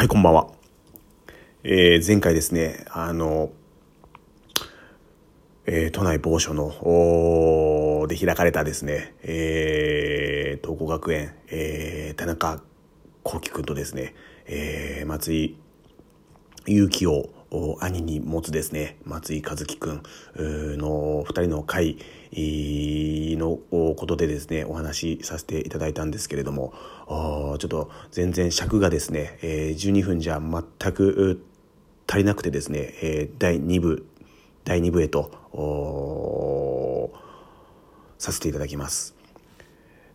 はい、こんばんは。えー、前回ですね、あの、えー、都内某所の、おで開かれたですね、えー、東光学園、えー、田中幸輝くんとですね、えー、松井勇気を兄に持つですね、松井和樹くん。の二人の会のことでですね、お話しさせていただいたんですけれども、ちょっと全然尺がですね、12分じゃ全く足りなくてですね、第2部、第2部へとさせていただきます。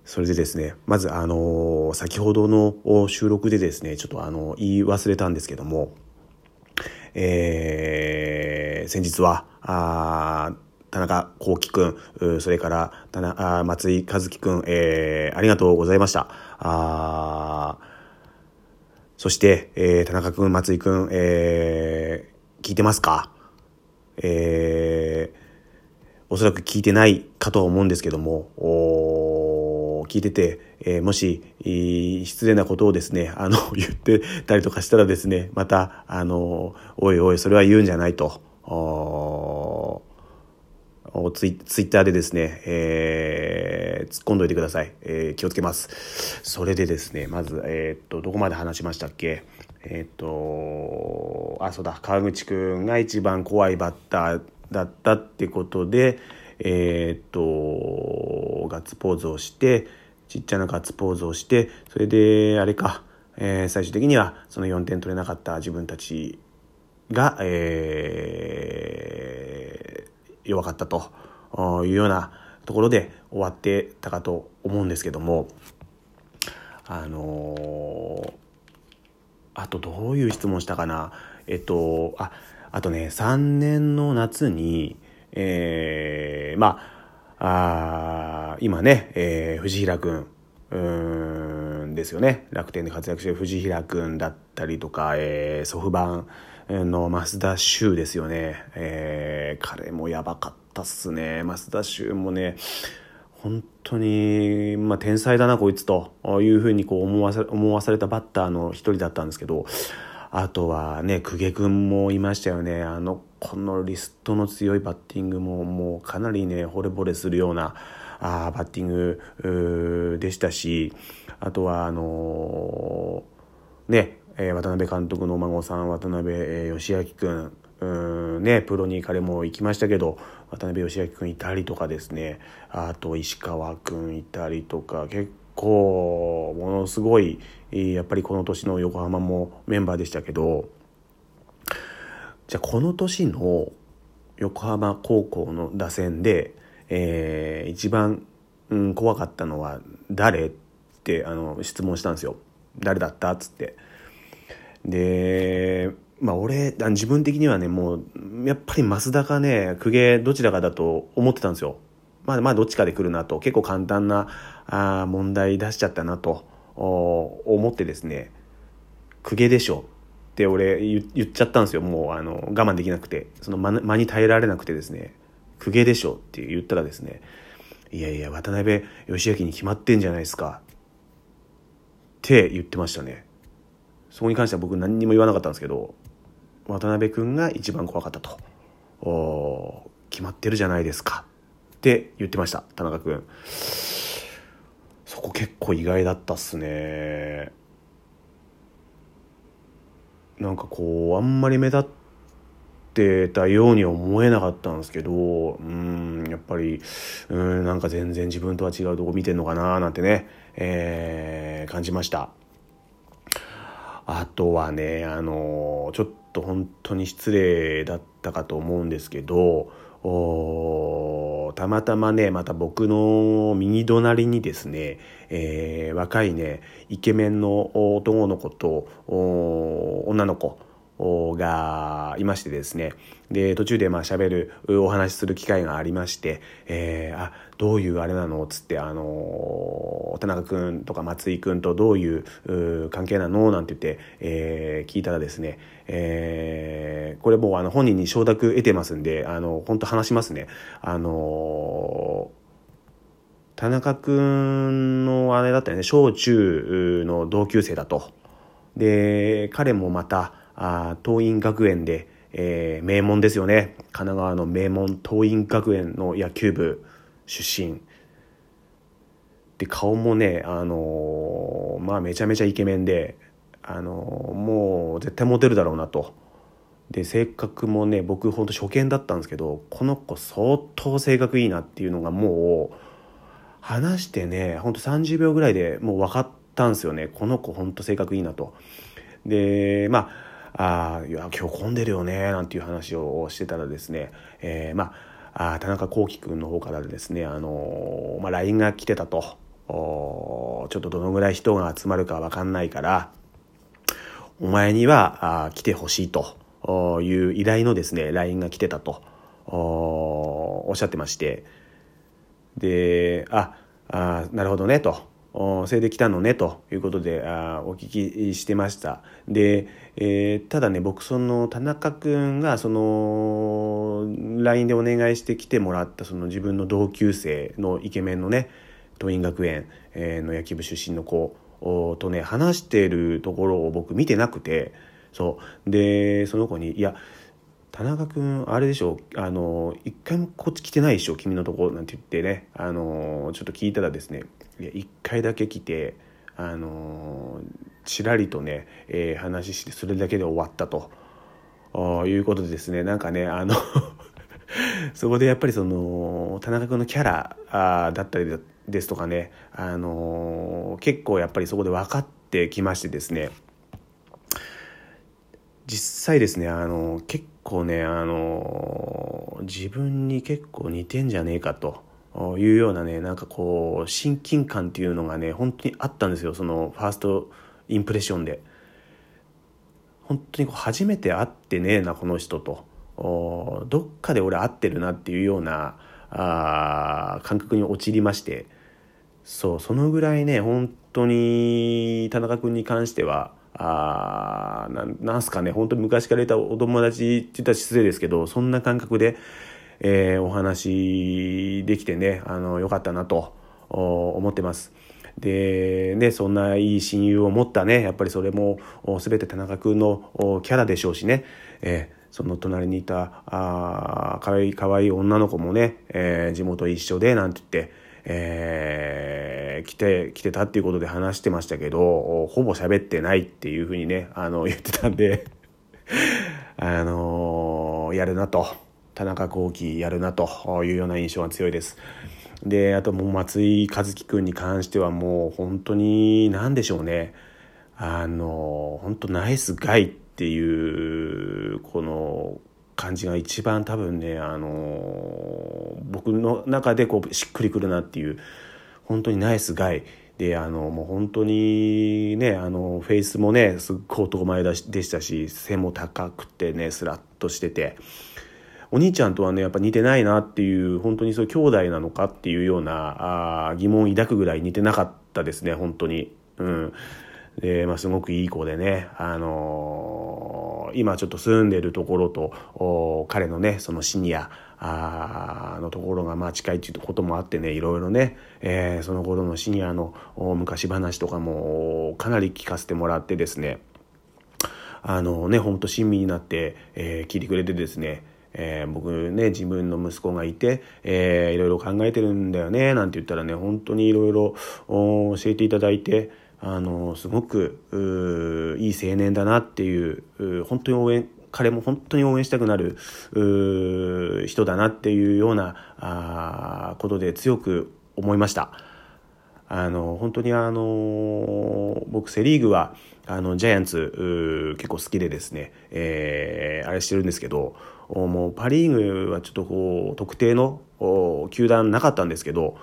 それでですね、まずあの先ほどの収録でですね、ちょっとあの言い忘れたんですけども、えー、先日は、あ田中幸輝くん、それから田中松井和樹くん、えー、ありがとうございました。あそして、えー、田中くん、松井くん、えー、聞いてますか？えー、おそらく聞いてないかとは思うんですけども、聞いてて、えー、もし、失礼なことをですね、あの、言ってたりとかしたらですね、また、あの、おいおい、それは言うんじゃないと、ツイツイッターでですね、えー、突っ込んどいてください。えー、気をつけます。それでですね、まず、えー、っと、どこまで話しましたっけ？えっと、あ、そうだ、川口くんが一番怖いバッターだったってことで、えっと、ガッツポーズをして、ちっちゃなガッツポーズをして、それで、あれか、えー、最終的にはその4点取れなかった自分たちが、えー、弱かったというようなところで終わってたかと思うんですけども、あのー、あとどういう質問したかな。えっと、あ、あとね、3年の夏に、えー、まあ、あ今ね、えー、藤平くん、うんですよね。楽天で活躍してる藤平くんだったりとか、えー、ソフバンの増田修ですよね。えー、彼もやばかったっすね。増田修もね、本当に、まあ、天才だな、こいつというふうにこう思わさ思わされたバッターの一人だったんですけど、あとはね、公家君もいましたよね。あの、このリストの強いバッティングももうかなりね、惚れ惚れするようなあバッティングでしたし、あとは、あのー、ね、えー、渡辺監督のお孫さん、渡辺、義明君、うんね、プロに彼も行きましたけど渡辺義明君いたりとかですねあと石川君いたりとか結構ものすごいやっぱりこの年の横浜もメンバーでしたけどじゃあこの年の横浜高校の打線で、えー、一番、うん、怖かったのは誰ってあの質問したんですよ。誰だったっつって。でまあ俺自分的にはねもうやっぱり増田かね公家どちらかだと思ってたんですよ。まあまあどっちかで来るなと結構簡単なあ問題出しちゃったなと思ってですね公家でしょって俺言っちゃったんですよもうあの我慢できなくてその間に耐えられなくてですね公家でしょって言ったらですねいやいや渡辺義明に決まってんじゃないですか。って言ってましたね。そこに関しては僕何にも言わなかったんですけど渡辺君が一番怖かったと。お決まってるじゃないですか。って言ってました田中君そこ結構意外だったっすね。なんかこうあんまり目立っててたように思えなかったんですけどうんやっぱりうんなんか全然自分とは違うとこ見てんのかななんてね、えー、感じました。あとはねあのちょっと本当に失礼だったかと思うんですけどたまたまねまた僕の右隣にですね、えー、若いねイケメンの男の子と女の子がいましてですねで途中でまあ喋るお話しする機会がありまして、えー、あどういうあれなの？っつってあの田中君とか松井君とどういう関係なの？なんて言って、えー、聞いたらですね、えー、これもうあの本人に承諾得てますんであの本当話しますね。あの田中君のあれだったよね小中の同級生だと。で彼もまたあ桐蔭学園で、えー、名門ですよね。神奈川の名門桐蔭学園の野球部出身。で顔もねあのー、まあめちゃめちゃイケメンであのー、もう絶対モテるだろうなと。で性格もね僕ほんと初見だったんですけどこの子相当性格いいなっていうのがもう話してねほんと30秒ぐらいでもう分かったんですよね。この子ほんと性格いいなと。でまああいや今日混んでるよねなんていう話をしてたらですね、えー、まああ田中幸輝君の方からですね、あのー、まあ、LINE が来てたと。ちょっとどのぐらい人が集まるか分かんないからお前にはあ来てほしいと。いう依頼のですね LINE が来てたと。おっしゃってまして。でああなるほどねと。それで来たのねということであお聞きしてました。で、えー、ただね僕その田中君がその LINE でお願いして来てもらったその自分の同級生のイケメンのね桐蔭学園の野球部出身の子とね話しているところを僕見てなくてそう。でその子に「いや田中君あれでしょ？あの一回もこっち来てないでしょ？君のとこ」なんて言ってね。あのちょっと聞いたらですね。いや一回だけ来てあのちらりとね、えー、話してそれだけで終わったと。いうことでですね。なんかねあの そこでやっぱりその田中君のキャラあだったりですとかね、あの結構やっぱりそこで分かってきましてですね。実際ですね、あの結構ね、あの自分に結構似てんじゃねえかというようなねなんかこう親近感っていうのがね本当にあったんですよそのファーストインプレッションで。本当にこう初めて会ってねえなこの人と。どっかで俺会ってるなっていうようなあ感覚に陥りまして。そうそのぐらいね本当に田中君に関してはあなんすかね本当に昔からいたお友達って言ったら失礼ですけどそんな感覚で、えー、お話できてねあのよかったなと思ってます。でねそんないい親友を持ったねやっぱりそれも全て田中君のキャラでしょうしね、えー、その隣にいたあかわいいかわいい女の子もね、えー、地元一緒でなんて言って、えー、来て来てたっていうことで話してましたけどほぼ喋ってないっていうふうにねあの 言ってたんであのやるなと。田中幸喜やるなというような印象が強いです。であともう松井一樹君に関してはもう本当に何でしょうねあの本当ナイスガイっていうこの感じが一番多分ねあの僕の中でこうしっくりくるなっていう本当にナイスガイであのもう本当にねあのフェイスもねすっごい男前でしたし背も高くてねスラッとしてて。お兄ちゃんとはねやっぱ似てないなっていう本当にそういう兄弟なのかっていうようなあ疑問を抱くぐらい似てなかったですね本当に。うんで、まあ、すごくいい子でね、あのー、今ちょっと住んでるところと彼のねそのシニアあのところがまあ近いっていうこともあってねいろいろね、えー、その頃のシニアの昔話とかもかなり聞かせてもらってですねあのねほんと親身になって、えー、聞いてくれてですねえー、僕ね自分の息子がいて、えー、いろいろ考えてるんだよねなんて言ったらね本当にいろいろ教えていただいてあのすごくいい青年だなっていう本当に応援彼も本当に応援したくなる人だなっていうようなことで強く思いました。あの本当にあの僕セ・リーグはあのジャイアンツ結構好きでですね、えー、あれしてるんですけどもうパ・リーグはちょっとこう特定の球団なかったんですけど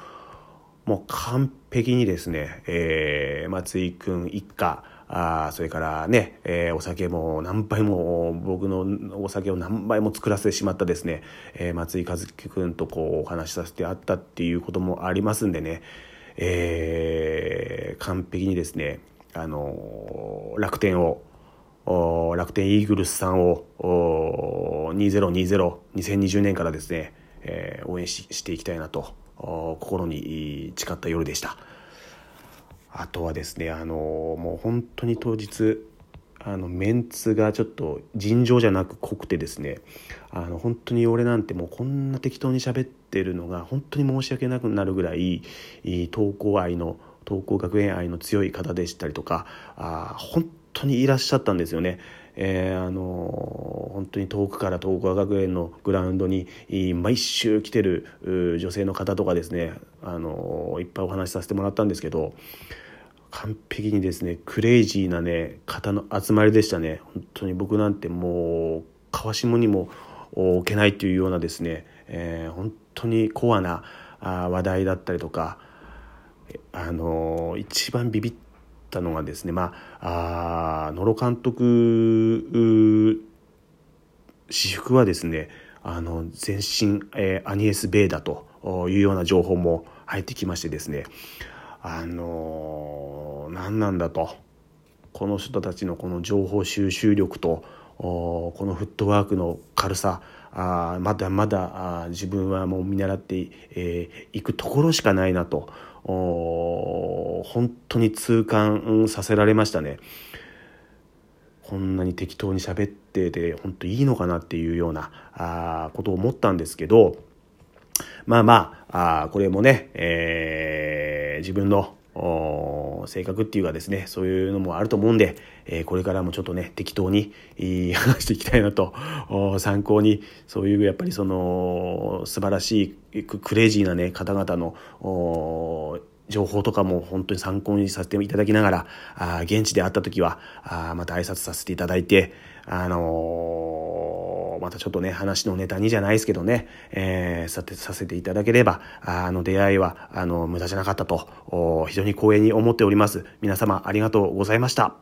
もう完璧にですね、えー、松井君一家あそれからね、えー、お酒も何杯も僕のお酒を何杯も作らせてしまったですね、えー、松井一樹君とこうお話しさせてあったっていうこともありますんでね、えー、完璧にですね、あの楽天を楽天イーグルスさんを2020、2020年からですね、えー、応援ししていきたいなと心に誓った夜でした。あとはですね、あのもう本当に当日あのメンツがちょっと尋常じゃなく濃くてですねあの本当に俺なんてもうこんな適当に喋ってるのが本当に申し訳なくなるぐらい投稿愛の投稿学園愛の強い方でしたりとかあ本当にいらっしゃったんですよね。えー、あの本当に遠くから東光学園のグラウンドに毎週来てる女性の方とかですね、あのいっぱいお話しさせてもらったんですけど完璧にですねクレイジーなね方の集まりでしたね。本当に僕なんてもう川下にも置けないというようなですね、えー、本当にコアな話題だったりとかあの一番ビビったたのがですねまああ野呂監督私服はですねあの全身、えー、アニエス・ベイだというような情報も入ってきましてですねあのー、何なんだとこの人たちのこの情報収集力とこのフットワークの軽さあまだまだあ自分はもう見習ってい、えー、くところしかないなと本当に痛感させられましたね。こんなに適当に喋ってて本当いいのかなっていうようなあことを思ったんですけどまあまああこれもね、えー、自分の性格っていうかですねそういうのもあると思うんで、え、これからもちょっとね適当に 話していきたいなと参考にそういうやっぱりその素晴らしいクレイジーなね方々の情報とかも本当に参考にさせていただきながらあ現地で会った時はあまた挨拶させていただいてあのー、またちょっとね、話のネタにじゃないですけどね、えー、さて、させていただければ、あの、出会いは、あの、無駄じゃなかったと、非常に光栄に思っております。皆様、ありがとうございました。